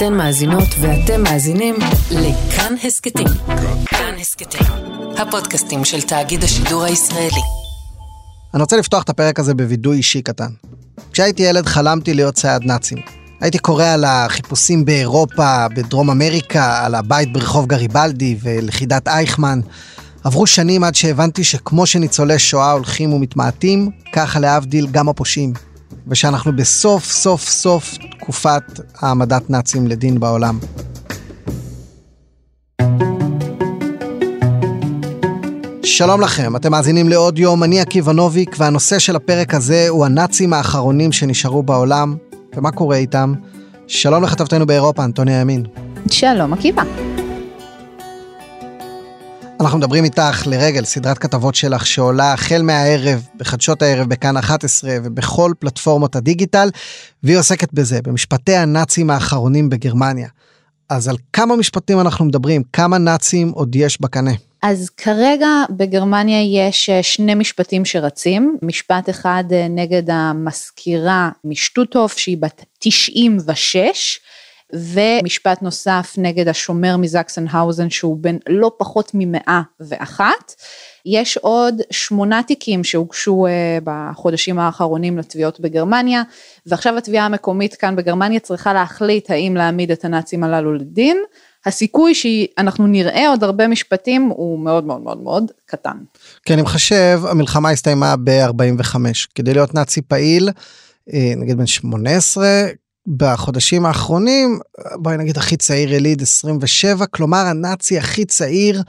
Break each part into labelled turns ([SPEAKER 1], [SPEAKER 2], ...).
[SPEAKER 1] אתן מאזינות ואתם מאזינים לכאן הסכתים. כאן הסכתים, הפודקאסטים של תאגיד השידור הישראלי.
[SPEAKER 2] אני רוצה לפתוח את הפרק הזה בווידוי אישי קטן. כשהייתי ילד חלמתי להיות צייד נאצים. הייתי קורא על החיפושים באירופה, בדרום אמריקה, על הבית ברחוב גריבלדי ולכידת אייכמן. עברו שנים עד שהבנתי שכמו שניצולי שואה הולכים ומתמעטים, ככה להבדיל גם הפושעים. ושאנחנו בסוף סוף סוף תקופת העמדת נאצים לדין בעולם. שלום לכם, אתם מאזינים לעוד יום, אני עקיבא נוביק, והנושא של הפרק הזה הוא הנאצים האחרונים שנשארו בעולם, ומה קורה איתם. שלום לכתבתנו באירופה, אנטוניה ימין.
[SPEAKER 3] שלום עקיבא.
[SPEAKER 2] אנחנו מדברים איתך לרגל סדרת כתבות שלך שעולה החל מהערב, בחדשות הערב, בכאן 11 ובכל פלטפורמות הדיגיטל, והיא עוסקת בזה, במשפטי הנאצים האחרונים בגרמניה. אז על כמה משפטים אנחנו מדברים? כמה נאצים עוד יש בקנה?
[SPEAKER 3] אז כרגע בגרמניה יש אה, שני משפטים שרצים, משפט אחד אה, נגד המזכירה משטוטוף שהיא בת 96, ומשפט נוסף נגד השומר מזקסנהאוזן שהוא בן לא פחות ממאה ואחת. יש עוד שמונה תיקים שהוגשו אה, בחודשים האחרונים לתביעות בגרמניה, ועכשיו התביעה המקומית כאן בגרמניה צריכה להחליט האם להעמיד את הנאצים הללו לדין. הסיכוי שאנחנו נראה עוד הרבה משפטים הוא מאוד מאוד מאוד מאוד קטן.
[SPEAKER 2] כי אני מחשב, המלחמה הסתיימה ב-45. כדי להיות נאצי פעיל, אה, נגיד בן 18, בחודשים האחרונים, בואי נגיד הכי צעיר יליד 27, כלומר הנאצי הכי צעיר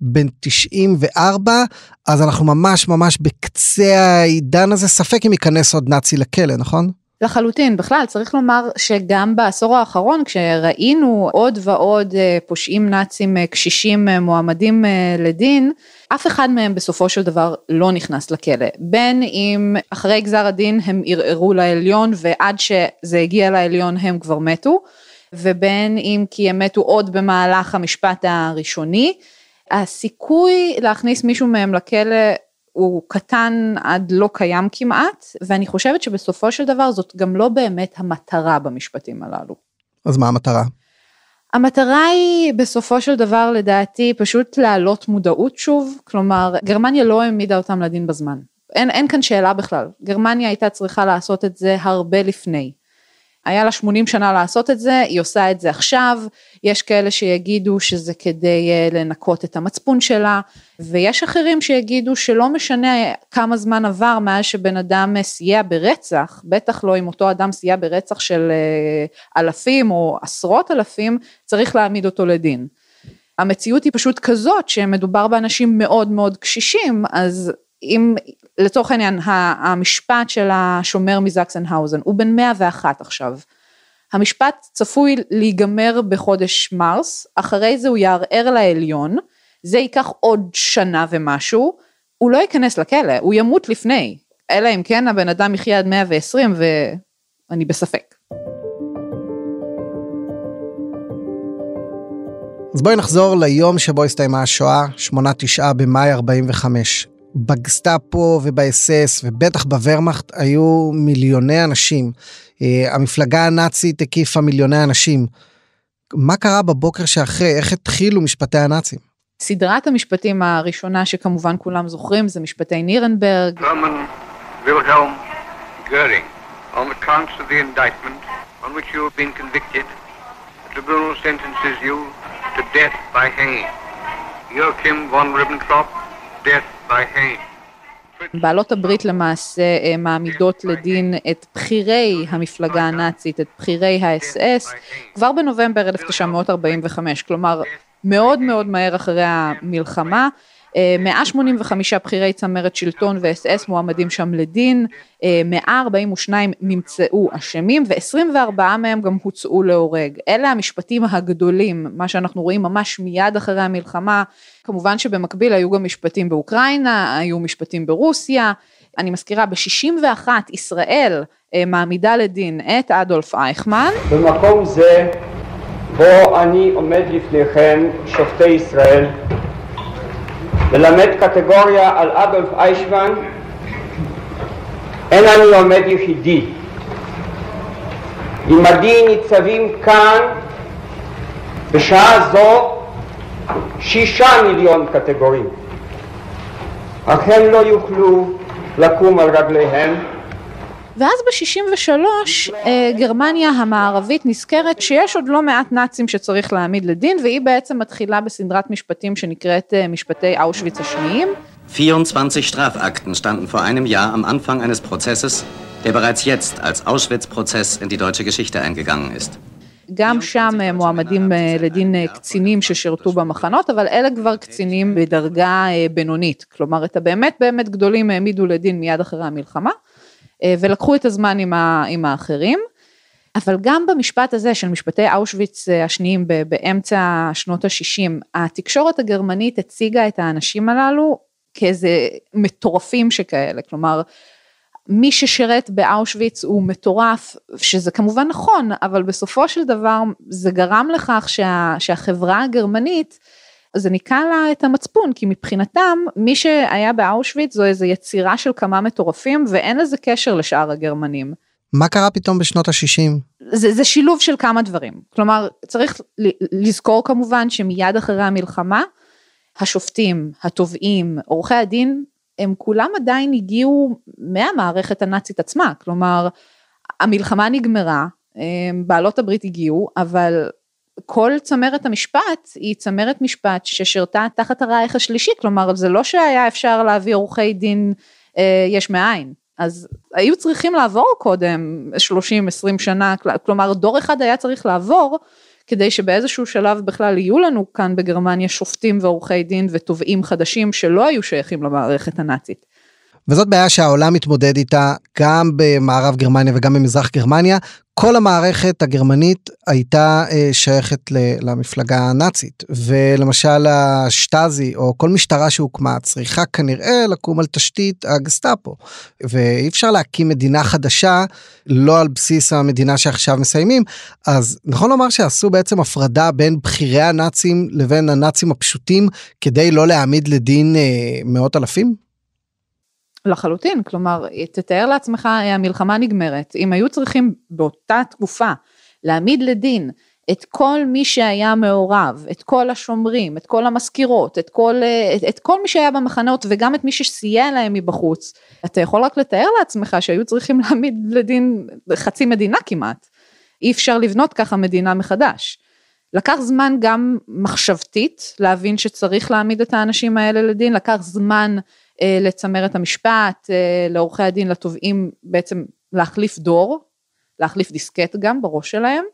[SPEAKER 2] בן 94, אז אנחנו ממש ממש בקצה העידן הזה, ספק אם ייכנס עוד נאצי לכלא, נכון?
[SPEAKER 3] לחלוטין, בכלל צריך לומר שגם בעשור האחרון כשראינו עוד ועוד אה, פושעים נאצים אה, קשישים אה, מועמדים לדין, אף אחד מהם בסופו של דבר לא נכנס לכלא. בין אם אחרי גזר הדין הם ערערו לעליון ועד שזה הגיע לעליון הם כבר מתו, ובין אם כי הם מתו עוד במהלך המשפט הראשוני. הסיכוי להכניס מישהו מהם לכלא הוא קטן עד לא קיים כמעט, ואני חושבת שבסופו של דבר זאת גם לא באמת המטרה במשפטים הללו.
[SPEAKER 2] אז מה המטרה?
[SPEAKER 3] המטרה היא בסופו של דבר לדעתי פשוט להעלות מודעות שוב, כלומר גרמניה לא העמידה אותם לדין בזמן. אין, אין כאן שאלה בכלל, גרמניה הייתה צריכה לעשות את זה הרבה לפני. היה לה 80 שנה לעשות את זה, היא עושה את זה עכשיו, יש כאלה שיגידו שזה כדי אה, לנקות את המצפון שלה, ויש אחרים שיגידו שלא משנה כמה זמן עבר מאז שבן אדם סייע ברצח, בטח לא אם אותו אדם סייע ברצח של אה, אלפים או עשרות אלפים, צריך להעמיד אותו לדין. המציאות היא פשוט כזאת שמדובר באנשים מאוד מאוד קשישים, אז אם לצורך העניין המשפט של השומר מזקסנהאוזן הוא בן 101 עכשיו. המשפט צפוי להיגמר בחודש מרס, אחרי זה הוא יערער לעליון, זה ייקח עוד שנה ומשהו, הוא לא ייכנס לכלא, הוא ימות לפני, אלא אם כן הבן אדם יחיה עד 120 ואני בספק.
[SPEAKER 2] אז בואי נחזור ליום שבו הסתיימה השואה, 8-9 במאי 45. בגסטאפו ובאס-אס ובטח בוורמאכט היו מיליוני אנשים. אה, המפלגה הנאצית הקיפה מיליוני אנשים. מה קרה בבוקר שאחרי? איך התחילו משפטי הנאצים?
[SPEAKER 3] סדרת המשפטים הראשונה שכמובן כולם זוכרים זה משפטי נירנברג. on the counts of the indictment on which you have been convicted, the tribunal sentences you to death by hanging. Joachim von Ribbentrop, death בעלות הברית למעשה אה, מעמידות לדין את בכירי המפלגה הנאצית, את בכירי האס-אס, כבר בנובמבר 1945, כלומר מאוד מאוד מהר אחרי המלחמה. 185 בכירי צמרת שלטון ואס-אס מועמדים שם לדין, 142 נמצאו אשמים ו-24 מהם גם הוצאו להורג. אלה המשפטים הגדולים, מה שאנחנו רואים ממש מיד אחרי המלחמה, כמובן שבמקביל היו גם משפטים באוקראינה, היו משפטים ברוסיה, אני מזכירה ב-61 ישראל אה, מעמידה לדין את אדולף אייכמן.
[SPEAKER 4] במקום זה בו אני עומד לפניכם שופטי ישראל ללמד קטגוריה על אדולף איישמן, אין אני עומד יחידי. עמדי ניצבים כאן בשעה זו שישה מיליון קטגורים, אך הם לא יוכלו לקום על רגליהם
[SPEAKER 3] ואז ב-63 אה, גרמניה המערבית נזכרת שיש עוד לא מעט נאצים שצריך להעמיד לדין והיא בעצם מתחילה בסדרת משפטים שנקראת אה, משפטי אושוויץ השניים.
[SPEAKER 5] 24 Strafakten standen vor einem Jahr am Anfang eines Prozesses, der bereits jetzt als Auschwitz-Prozess in die deutsche Geschichte eingegangen ist.
[SPEAKER 3] גם שם אה, מועמדים לדין קצינים ששירתו במחנות, אבל אלה כבר קצינים בדרגה בינונית. כלומר, את הבאמת באמת גדולים העמידו לדין מיד אחרי המלחמה. אה, ולקחו את הזמן עם, ה, עם האחרים. אבל גם במשפט הזה של משפטי אושוויץ אה, השניים באמצע שנות ה-60, התקשורת הגרמנית הציגה את האנשים הללו כאיזה מטורפים שכאלה, כלומר, מי ששירת באושוויץ הוא מטורף, שזה כמובן נכון, אבל בסופו של דבר זה גרם לכך שה, שהחברה הגרמנית זה ניקה לה את המצפון, כי מבחינתם מי שהיה באושוויץ זו איזו יצירה של כמה מטורפים ואין לזה קשר לשאר הגרמנים.
[SPEAKER 2] מה קרה פתאום בשנות ה-60?
[SPEAKER 3] זה, זה שילוב של כמה דברים. כלומר, צריך לזכור כמובן שמיד אחרי המלחמה, השופטים, התובעים, עורכי הדין, הם כולם עדיין הגיעו מהמערכת הנאצית עצמה. כלומר, המלחמה נגמרה, בעלות הברית הגיעו, אבל כל צמרת המשפט היא צמרת משפט ששירתה תחת הרייך השלישי, כלומר זה לא שהיה אפשר להביא עורכי דין אה, יש מאין, אז היו צריכים לעבור קודם 30-20 שנה, כלומר דור אחד היה צריך לעבור כדי שבאיזשהו שלב בכלל יהיו לנו כאן בגרמניה שופטים ועורכי דין ותובעים חדשים שלא היו שייכים למערכת הנאצית.
[SPEAKER 2] וזאת בעיה שהעולם מתמודד איתה גם במערב גרמניה וגם במזרח גרמניה. כל המערכת הגרמנית הייתה אה, שייכת למפלגה הנאצית ולמשל השטאזי או כל משטרה שהוקמה צריכה כנראה לקום על תשתית הגסטאפו ואי אפשר להקים מדינה חדשה לא על בסיס המדינה שעכשיו מסיימים אז נכון לומר שעשו בעצם הפרדה בין בכירי הנאצים לבין הנאצים הפשוטים כדי לא להעמיד לדין אה, מאות אלפים?
[SPEAKER 3] לחלוטין, כלומר, תתאר לעצמך, המלחמה נגמרת, אם היו צריכים באותה תקופה להעמיד לדין את כל מי שהיה מעורב, את כל השומרים, את כל המזכירות, את כל, את, את כל מי שהיה במחנות וגם את מי שסייע להם מבחוץ, אתה יכול רק לתאר לעצמך שהיו צריכים להעמיד לדין חצי מדינה כמעט. אי אפשר לבנות ככה מדינה מחדש. לקח זמן גם מחשבתית להבין שצריך להעמיד את האנשים האלה לדין, לקח זמן לצמרת המשפט, אה, לעורכי הדין, לתובעים בעצם להחליף דור, להחליף דיסקט גם בראש שלהם.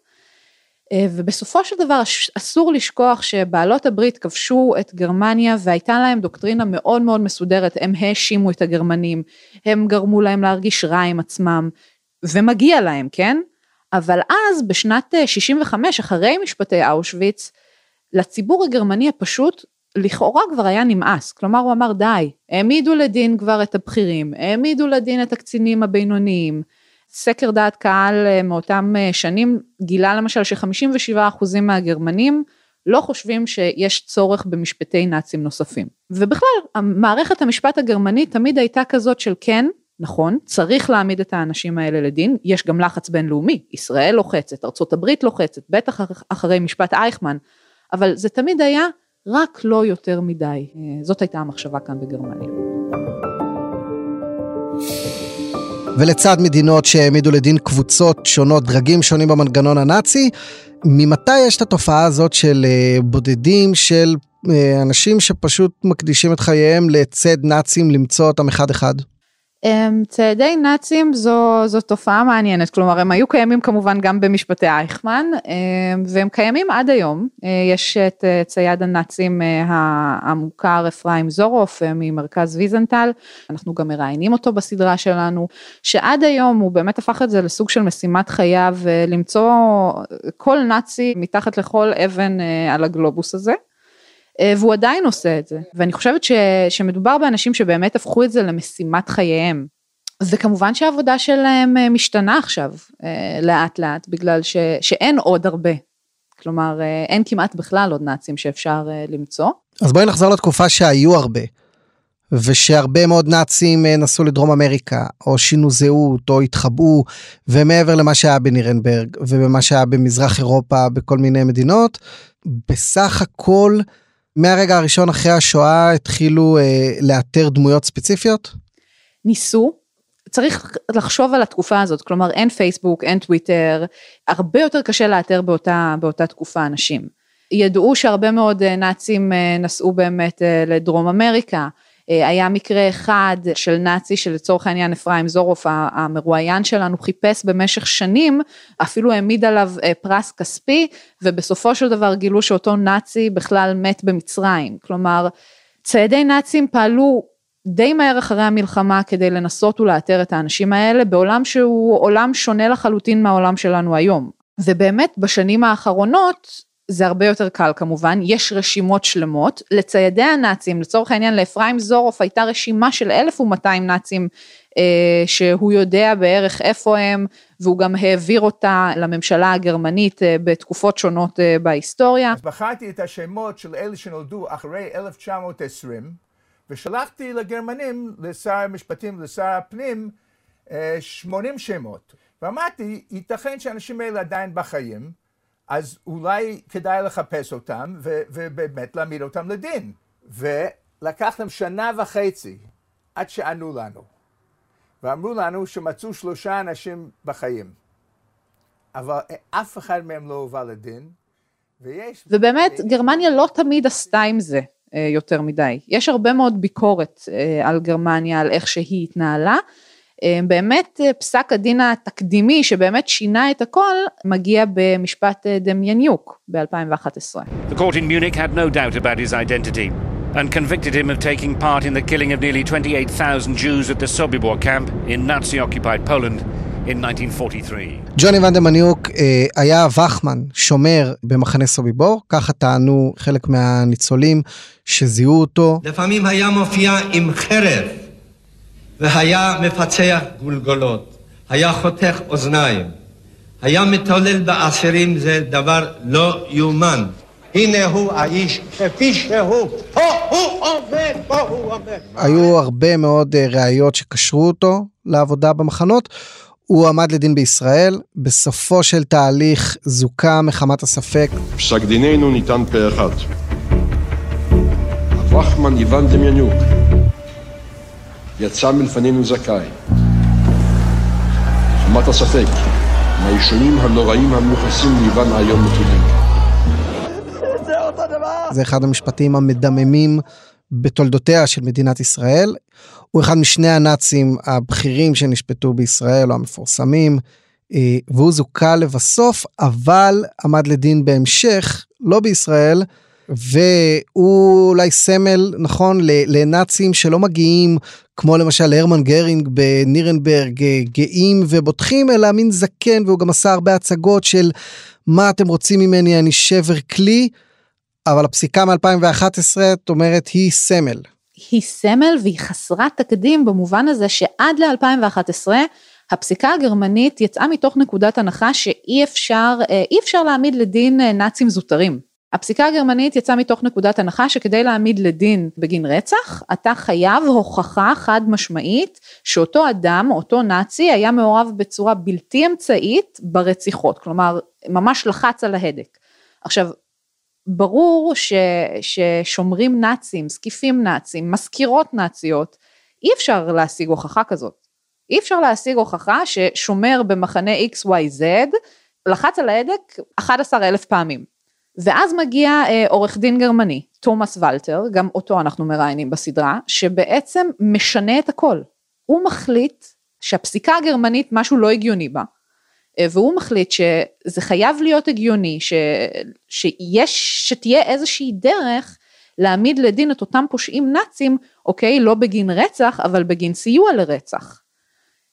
[SPEAKER 3] אה, ובסופו של דבר אסור לשכוח שבעלות הברית כבשו את גרמניה והייתה להם דוקטרינה מאוד מאוד מסודרת, הם האשימו את הגרמנים, הם גרמו להם להרגיש רע עם עצמם, ומגיע להם, כן? אבל אז בשנת 65, אחרי משפטי אושוויץ, לציבור הגרמני הפשוט לכאורה כבר היה נמאס, כלומר הוא אמר די, העמידו לדין כבר את הבכירים, העמידו לדין את הקצינים הבינוניים, סקר דעת קהל אה, מאותם אה, שנים גילה למשל ש-57% מהגרמנים לא חושבים שיש צורך במשפטי נאצים נוספים. ובכלל, מערכת המשפט הגרמנית תמיד הייתה כזאת של כן, נכון, צריך להעמיד את האנשים האלה לדין, יש גם לחץ בינלאומי, ישראל לוחצת, ארצות הברית לוחצת, בטח אחרי משפט אייכמן, אבל זה תמיד היה רק לא יותר מדי. אה, זאת הייתה המחשבה כאן בגרמניה.
[SPEAKER 2] ולצד מדינות שהעמידו לדין קבוצות שונות, דרגים שונים במנגנון הנאצי, ממתי יש את התופעה הזאת של אה, בודדים, של אה, אנשים שפשוט מקדישים את חייהם לצד נאצים למצוא אותם אחד-אחד?
[SPEAKER 3] אמ, צעדי נאצים זו, זו תופעה מעניינת, כלומר הם היו קיימים כמובן גם במשפטי אייכמן אמ, והם קיימים עד היום, אה, יש את אה, צייד הנאצים אה, המוכר אפרים זורוף ממרכז ויזנטל, אנחנו גם מראיינים אותו בסדרה שלנו, שעד היום הוא באמת הפך את זה לסוג של משימת חייו למצוא כל נאצי מתחת לכל אבן על הגלובוס הזה. אה, והוא עדיין עושה את זה, ואני חושבת ש, שמדובר באנשים שבאמת הפכו את זה למשימת חייהם. וכמובן שהעבודה שלהם אה, משתנה עכשיו אה, לאט לאט בגלל ש, שאין עוד הרבה. כלומר אין כמעט בכלל עוד נאצים שאפשר למצוא.
[SPEAKER 2] אז בואי נחזור לתקופה שהיו הרבה. ושהרבה מאוד נאצים נסעו לדרום אמריקה, או שינו זהות, או התחבאו, ומעבר למה שהיה בנירנברג, ובמה שהיה במזרח אירופה, בכל מיני מדינות, בסך הכל, מהרגע הראשון אחרי השואה התחילו אה, לאתר דמויות ספציפיות?
[SPEAKER 3] ניסו, צריך לחשוב על התקופה הזאת, כלומר אין פייסבוק, אין טוויטר, הרבה יותר קשה לאתר באותה, באותה תקופה אנשים. ידעו שהרבה מאוד אה, נאצים אה, נסעו באמת אה, לדרום אמריקה, היה מקרה אחד של נאצי שלצורך העניין אפרים זורוף המרואיין שלנו חיפש במשך שנים, אפילו העמיד עליו פרס כספי ובסופו של דבר גילו שאותו נאצי בכלל מת במצרים, כלומר ציידי נאצים פעלו די מהר אחרי המלחמה כדי לנסות ולאתר את האנשים האלה בעולם שהוא עולם שונה לחלוטין מהעולם שלנו היום. ובאמת בשנים האחרונות זה הרבה יותר קל כמובן, יש רשימות שלמות, לציידי הנאצים, לצורך העניין לאפרים זורוף הייתה רשימה של 1200 נאצים אה, שהוא יודע בערך איפה הם, והוא גם העביר אותה לממשלה הגרמנית אה, בתקופות שונות אה, בהיסטוריה.
[SPEAKER 6] אז בחרתי את השמות של אלה שנולדו אחרי 1920, ושלחתי לגרמנים, לשר המשפטים, לשר הפנים, 80 אה, שמות. ואמרתי, ייתכן שהאנשים האלה עדיין בחיים, אז אולי כדאי לחפש אותם ו- ובאמת להעמיד אותם לדין. ולקח להם שנה וחצי עד שענו לנו. ואמרו לנו שמצאו שלושה אנשים בחיים. אבל אף אחד מהם לא הובא לדין, ויש...
[SPEAKER 3] ובאמת, גרמניה לא תמיד עשתה עם זה. אה, יותר מדי. יש הרבה מאוד ביקורת אה, על גרמניה, על איך שהיא התנהלה. אה, באמת פסק הדין התקדימי שבאמת שינה את הכל מגיע במשפט דמייניוק ב-2011. The court in Munich had no doubt about his identity and convicted him of taking part in the killing of nearly 28,000 Jews at the Sobibor camp in Nazi-occupied Poland in 1943.
[SPEAKER 2] ג'וני ונדה מניוק אה, היה וחמן, שומר במחנה סוביבור, ככה טענו חלק מהניצולים שזיהו אותו.
[SPEAKER 7] לפעמים היה מופיע עם חרב והיה מפצח גולגולות, היה חותך אוזניים, היה מתעולל באסירים, זה דבר לא יאומן. הנה הוא האיש כפי שהוא, פה הוא עומד, פה הוא עומד.
[SPEAKER 2] היו הרבה מאוד אה, ראיות שקשרו אותו לעבודה במחנות. הוא עמד לדין בישראל, בסופו של תהליך זוכה מחמת הספק.
[SPEAKER 8] פסק דיננו ניתן פה אחד. הווחמן איוון דמיאניוק יצא מלפנינו זכאי. מחמת הספק, מהאישונים הנוראים המיוחסים לאיוון היום נתונים.
[SPEAKER 2] זה אחד המשפטים המדממים בתולדותיה של מדינת ישראל. הוא אחד משני הנאצים הבכירים שנשפטו בישראל או המפורסמים, אה, והוא זוכה לבסוף, אבל עמד לדין בהמשך, לא בישראל, והוא אולי סמל, נכון, לנאצים שלא מגיעים, כמו למשל הרמן גרינג בנירנברג, אה, גאים ובוטחים, אלא מין זקן, והוא גם עשה הרבה הצגות של מה אתם רוצים ממני, אני שבר כלי. אבל הפסיקה מ-2011, את אומרת, היא סמל.
[SPEAKER 3] היא סמל והיא חסרת תקדים במובן הזה שעד ל-2011 הפסיקה הגרמנית יצאה מתוך נקודת הנחה שאי אפשר, אה, אפשר להעמיד לדין אה, נאצים זוטרים. הפסיקה הגרמנית יצאה מתוך נקודת הנחה שכדי להעמיד לדין בגין רצח, אתה חייב הוכחה חד משמעית שאותו אדם, אותו נאצי, היה מעורב בצורה בלתי אמצעית ברציחות, כלומר ממש לחץ על ההדק. עכשיו, ברור ש, ששומרים נאצים, זקיפים נאצים, מזכירות נאציות, אי אפשר להשיג הוכחה כזאת. אי אפשר להשיג הוכחה ששומר במחנה XYZ לחץ על ההדק 11 אלף פעמים. ואז מגיע אה, עורך דין גרמני, תומאס ולטר, גם אותו אנחנו מראיינים בסדרה, שבעצם משנה את הכל. הוא מחליט שהפסיקה הגרמנית משהו לא הגיוני בה, אה, והוא מחליט שזה חייב להיות הגיוני, ש, שיש, שתהיה איזושהי דרך להעמיד לדין את אותם פושעים נאצים, אוקיי, לא בגין רצח, אבל בגין סיוע לרצח.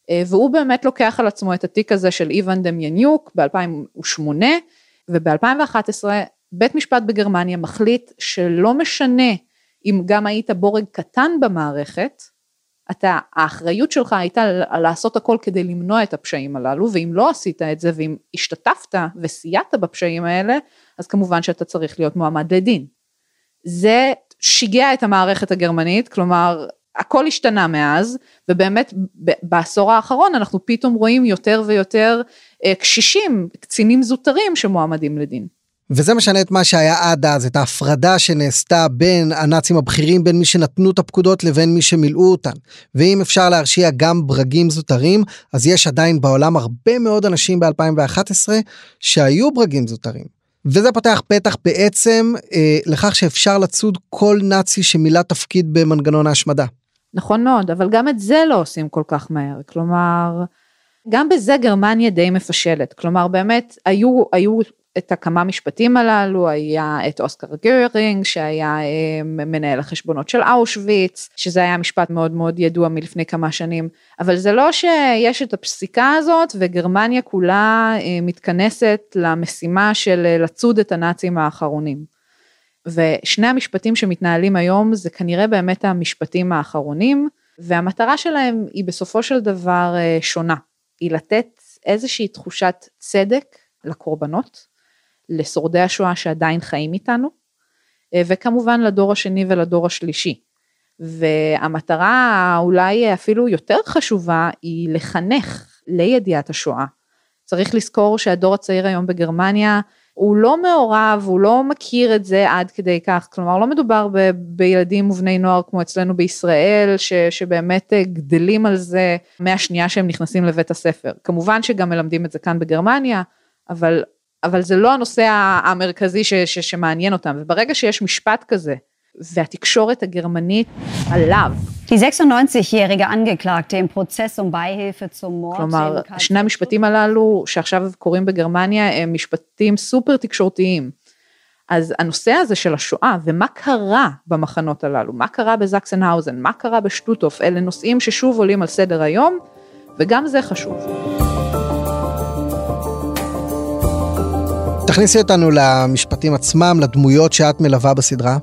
[SPEAKER 3] אה, והוא באמת לוקח על עצמו את התיק הזה של איוון דמיאניוק ב-2008, וב-2011 בית משפט בגרמניה מחליט שלא משנה אם גם היית בורג קטן במערכת, אתה, האחריות שלך הייתה לעשות הכל כדי למנוע את הפשעים הללו, ואם לא עשית את זה, ואם השתתפת וסייעת בפשעים האלה, אז כמובן שאתה צריך להיות מועמד לדין. זה שיגע את המערכת הגרמנית, כלומר, הכל השתנה מאז, ובאמת בעשור האחרון אנחנו פתאום רואים יותר ויותר אה, קשישים, קצינים זוטרים שמועמדים לדין.
[SPEAKER 2] וזה משנה את מה שהיה עד אז, את ההפרדה שנעשתה בין הנאצים הבכירים, בין מי שנתנו את הפקודות לבין מי שמילאו אותן. ואם אפשר להרשיע גם ברגים זוטרים, אז יש עדיין בעולם הרבה מאוד אנשים ב-2011 שהיו ברגים זוטרים. וזה פותח פתח בעצם אה, לכך שאפשר לצוד כל נאצי שמילא תפקיד במנגנון ההשמדה.
[SPEAKER 3] נכון מאוד, אבל גם את זה לא עושים כל כך מהר. כלומר, גם בזה גרמניה די מפשלת. כלומר, באמת, היו, היו את הכמה משפטים הללו, היה את אוסקר גרינג שהיה אה, מנהל החשבונות של אושוויץ, שזה היה משפט מאוד מאוד ידוע מלפני כמה שנים, אבל זה לא שיש את הפסיקה הזאת וגרמניה כולה אה, מתכנסת למשימה של אה, לצוד את הנאצים האחרונים. ושני המשפטים שמתנהלים היום זה כנראה באמת המשפטים האחרונים, והמטרה שלהם היא בסופו של דבר שונה, היא לתת איזושהי תחושת צדק לקורבנות, לשורדי השואה שעדיין חיים איתנו, אה, וכמובן לדור השני ולדור השלישי. והמטרה אולי אפילו יותר חשובה היא לחנך לידיעת השואה. צריך לזכור שהדור הצעיר היום בגרמניה הוא לא מעורב, הוא לא מכיר את זה עד כדי כך, כלומר לא מדובר ב, בילדים ובני נוער כמו אצלנו בישראל, ש, שבאמת אה, גדלים על זה מהשנייה שהם נכנסים לבית הספר. כמובן שגם מלמדים את זה כאן בגרמניה, אבל אבל זה לא הנושא המרכזי ש, ש, שמעניין אותם, וברגע שיש משפט כזה, והתקשורת הגרמנית עליו.
[SPEAKER 9] Die 96-jährige Angeklagte im Prozess um Beihilfe zum Mord
[SPEAKER 3] כלומר, שני המשפטים הללו שעכשיו קורים בגרמניה הם משפטים סופר תקשורתיים. אז הנושא הזה של השואה ומה קרה במחנות הללו, מה קרה בזקסנהאוזן, מה קרה בשטוטוף, אלה נושאים ששוב עולים על סדר היום, וגם זה חשוב.
[SPEAKER 2] תכניסי אותנו למשפטים עצמם, לדמויות שאת מלווה בסדרה.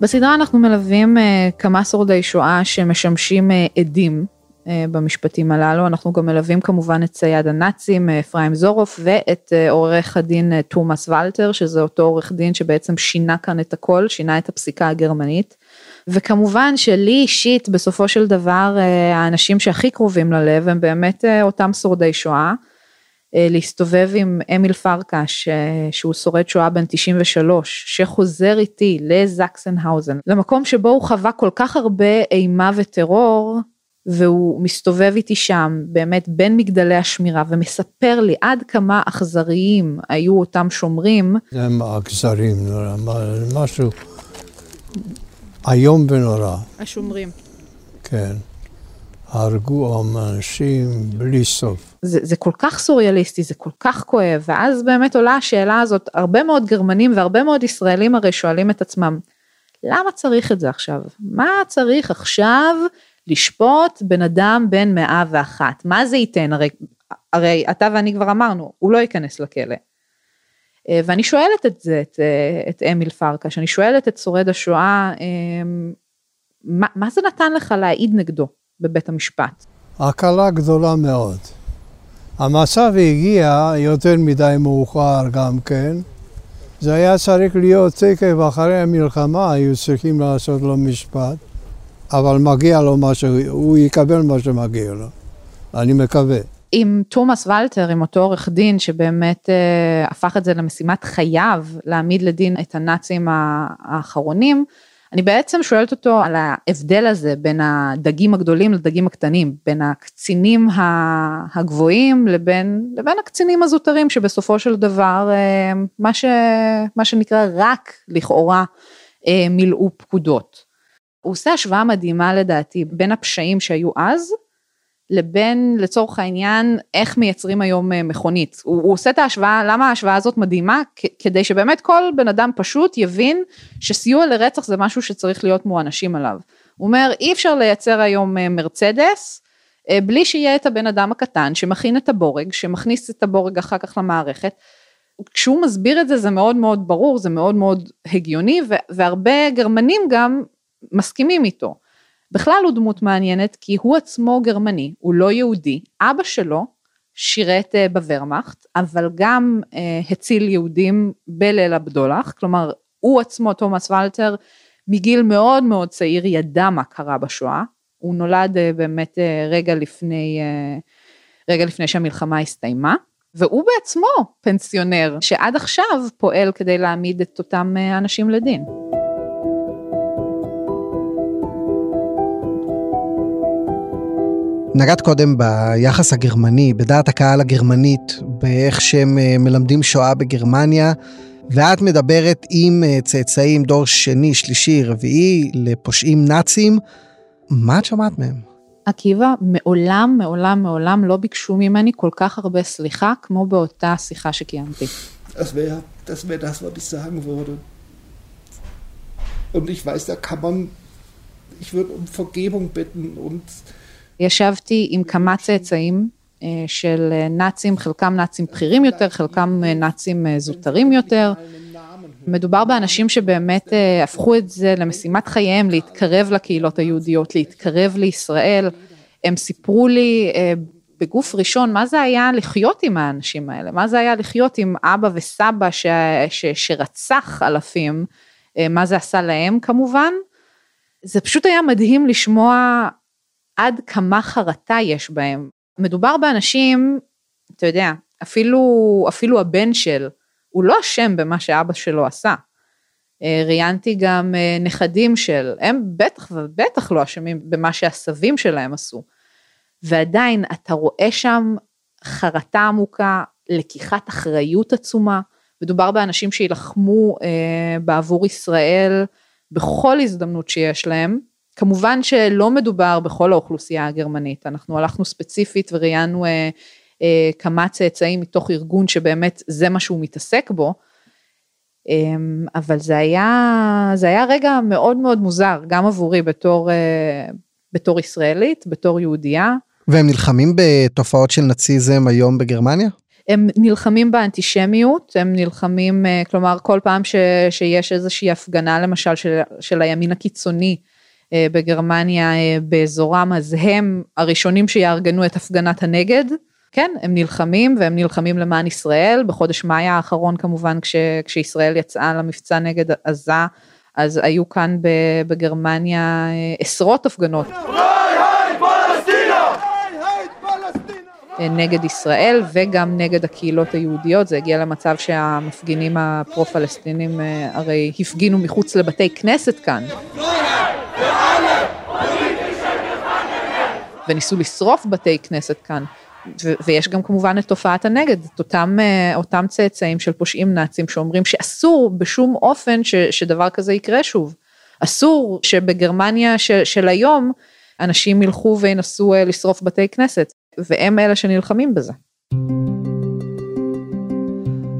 [SPEAKER 3] בסדרה אנחנו מלווים uh, כמה שורדי שואה שמשמשים uh, עדים uh, במשפטים הללו, אנחנו גם מלווים כמובן את צייד הנאצים אפרים זורוף ואת uh, עורך הדין uh, תומאס ולטר, שזה אותו עורך דין שבעצם שינה כאן את הכל, שינה את הפסיקה הגרמנית. וכמובן שלי אישית בסופו של דבר האנשים שהכי קרובים ללב הם באמת אותם שורדי שואה. אה, להסתובב עם אמיל פרקש, שהוא שורד שואה בן 93, שחוזר איתי לזקסנהאוזן, למקום שבו הוא חווה כל כך הרבה אימה וטרור, והוא מסתובב איתי שם, באמת בין מגדלי השמירה, ומספר לי עד כמה אכזריים היו אותם שומרים.
[SPEAKER 10] הם אכזריים, משהו איום ונורא.
[SPEAKER 3] השומרים.
[SPEAKER 10] כן. הרגו אנשים בלי סוף.
[SPEAKER 3] זה, זה כל כך סוריאליסטי, זה כל כך כואב, ואז באמת עולה השאלה הזאת, הרבה מאוד גרמנים והרבה מאוד ישראלים הרי שואלים את עצמם, למה צריך את זה עכשיו? מה צריך עכשיו לשפוט בן אדם בן 101? מה זה ייתן? הרי, הרי אתה ואני כבר אמרנו, הוא לא ייכנס לכלא. אה, ואני שואלת את זה, את, אה, את אמיל פרקש, אני שואלת את שורד השואה, אה, מה, מה זה נתן לך להעיד נגדו? בבית המשפט.
[SPEAKER 10] הקלה גדולה מאוד. המצב הגיע יותר מדי מאוחר גם כן. זה היה צריך להיות תקף אחרי המלחמה, היו צריכים לעשות לו משפט, אבל מגיע לו מה שהוא יקבל מה שמגיע לו. אני מקווה.
[SPEAKER 3] עם תומאס ולטר, עם אותו עורך דין שבאמת אה, הפך את זה למשימת חייו להעמיד לדין את הנאצים האחרונים, אני בעצם שואלת אותו על ההבדל הזה בין הדגים הגדולים לדגים הקטנים, בין הקצינים הגבוהים לבין, לבין הקצינים הזוטרים שבסופו של דבר אה, מה, ש, מה שנקרא רק לכאורה אה, מילאו פקודות. הוא עושה השוואה מדהימה לדעתי בין הפשעים שהיו אז לבין לצורך העניין איך מייצרים היום אה, מכונית. הוא, הוא עושה את ההשוואה, למה ההשוואה הזאת מדהימה? כדי שבאמת כל בן אדם פשוט יבין שסיוע לרצח זה משהו שצריך להיות מואנשים עליו. הוא אומר אי אפשר לייצר היום אה, מרצדס אה, בלי שיהיה את הבן אדם הקטן שמכין את הבורג, שמכניס את הבורג אחר כך למערכת. כשהוא מסביר את זה זה מאוד מאוד ברור, זה מאוד מאוד הגיוני והרבה גרמנים גם מסכימים איתו. בכלל הוא דמות מעניינת כי הוא עצמו גרמני, הוא לא יהודי, אבא שלו שירת אה, בוורמאכט, אבל גם אה, הציל יהודים בליל הבדולח, כלומר הוא עצמו, תומאס ולטר, מגיל מאוד מאוד צעיר ידע מה קרה בשואה, הוא נולד אה, באמת רגע לפני, רגע לפני שהמלחמה הסתיימה, והוא בעצמו פנסיונר, שעד עכשיו פועל כדי להעמיד את אותם אנשים לדין.
[SPEAKER 2] נגעת קודם ביחס הגרמני, בדעת הקהל הגרמנית, באיך שהם אה, מלמדים שואה בגרמניה, ואת מדברת עם אה, צאצאים דור שני, שלישי, רביעי, לפושעים נאצים. מה את שומעת מהם?
[SPEAKER 3] עקיבא, מעולם, מעולם, מעולם לא ביקשו ממני כל כך הרבה סליחה כמו באותה שיחה שקיימתי.
[SPEAKER 11] Das wäre das, wär das, was ich sagen würde. Und ich weiß, da kann man, ich würde um Vergebung bitten und
[SPEAKER 3] ישבתי עם כמה צאצאים אה, של אה, נאצים, חלקם נאצים בכירים יותר, חלקם אה, נאצים זוטרים יותר. מדובר באנשים שבאמת הפכו את זה למשימת חייהם, להתקרב לקהילות היהודיות, להתקרב לישראל. הם סיפרו לי בגוף ראשון מה זה היה לחיות עם האנשים האלה, מה זה היה לחיות עם אבא וסבא ש, ש, שרצח אלפים, מה זה עשה להם כמובן. זה פשוט היה מדהים לשמוע עד כמה חרטה יש בהם. מדובר באנשים, אתה יודע, אפילו, אפילו הבן של, הוא לא אשם במה שאבא שלו עשה. אה, ראיינתי גם אה, נכדים של, הם בטח ובטח לא אשמים במה שהסבים שלהם עשו. ועדיין אתה רואה שם חרטה עמוקה, לקיחת אחריות עצומה. מדובר באנשים שיילחמו אה, בעבור ישראל בכל הזדמנות שיש להם. כמובן שלא מדובר בכל האוכלוסייה הגרמנית, אנחנו הלכנו ספציפית וראיינו אה, אה, כמה צאצאים מתוך ארגון שבאמת זה מה שהוא מתעסק בו, אה, אבל זה היה, זה היה רגע מאוד מאוד מוזר, גם עבורי בתור, אה, בתור ישראלית, בתור יהודייה.
[SPEAKER 2] והם נלחמים בתופעות של נאציזם היום בגרמניה?
[SPEAKER 3] הם נלחמים באנטישמיות, הם נלחמים, אה, כלומר כל פעם ש, שיש איזושהי הפגנה למשל של, של הימין הקיצוני, בגרמניה אה, באזורם, אז הם הראשונים שיארגנו את הפגנת הנגד. כן, הם נלחמים והם נלחמים למען ישראל. בחודש מאי האחרון כמובן, כש, כשישראל יצאה למבצע נגד עזה, אז היו כאן בגרמניה אה, עשרות הפגנות. נגד ישראל וגם נגד הקהילות היהודיות, זה הגיע למצב שהמפגינים הפרו-פלסטינים הרי הפגינו מחוץ לבתי כנסת כאן. וניסו לשרוף בתי כנסת כאן. ויש גם כמובן את תופעת הנגד, את אותם, אה, אותם צאצאים של פושעים נאצים שאומרים שאסור בשום אופן ש- שדבר כזה יקרה שוב. אסור שבגרמניה ש- של היום אנשים ילכו וינסו אה, לשרוף בתי כנסת, והם אלה שנלחמים בזה.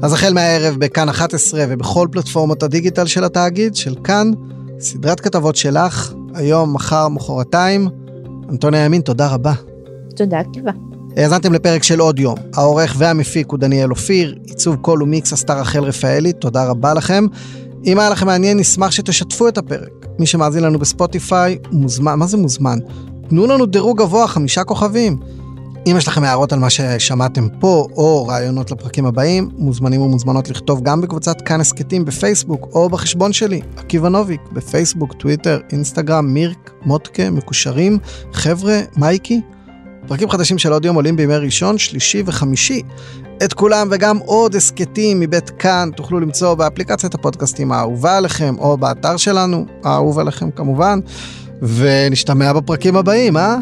[SPEAKER 2] אז החל מהערב בכאן 11 ובכל פלטפורמות הדיגיטל של התאגיד, של כאן, סדרת כתבות שלך, היום, מחר, מחרתיים. אנטוניה ימין, תודה רבה.
[SPEAKER 3] תודה, עקיבא.
[SPEAKER 2] האזנתם לפרק של עוד יום. העורך והמפיק הוא דניאל אופיר, עיצוב קול ומיקס עשתה רחל רפאלי, תודה רבה לכם. אם היה לכם מעניין, נשמח שתשתפו את הפרק. מי שמאזין לנו בספוטיפיי, מוזמן, מה זה מוזמן? תנו לנו דירוג גבוה, חמישה כוכבים. אם יש לכם הערות על מה ששמעתם פה, או רעיונות לפרקים הבאים, מוזמנים ומוזמנות לכתוב גם בקבוצת כאן הסכתים בפייסבוק, או בחשבון שלי, עקיבא נוביק, בפייסבוק, טוויטר, אינסטגרם, מירק, מוטקה, מקושרים, חבר'ה, מייקי. פרקים חדשים של עוד יום עולים בימי ראשון, שלישי וחמישי. את כולם וגם עוד הסכתים מבית כאן תוכלו למצוא באפליקציית הפודקאסטים האהובה עליכם, או באתר שלנו, האהוב עליכם כמובן, ונשתמע בפרקים הבאים, אה?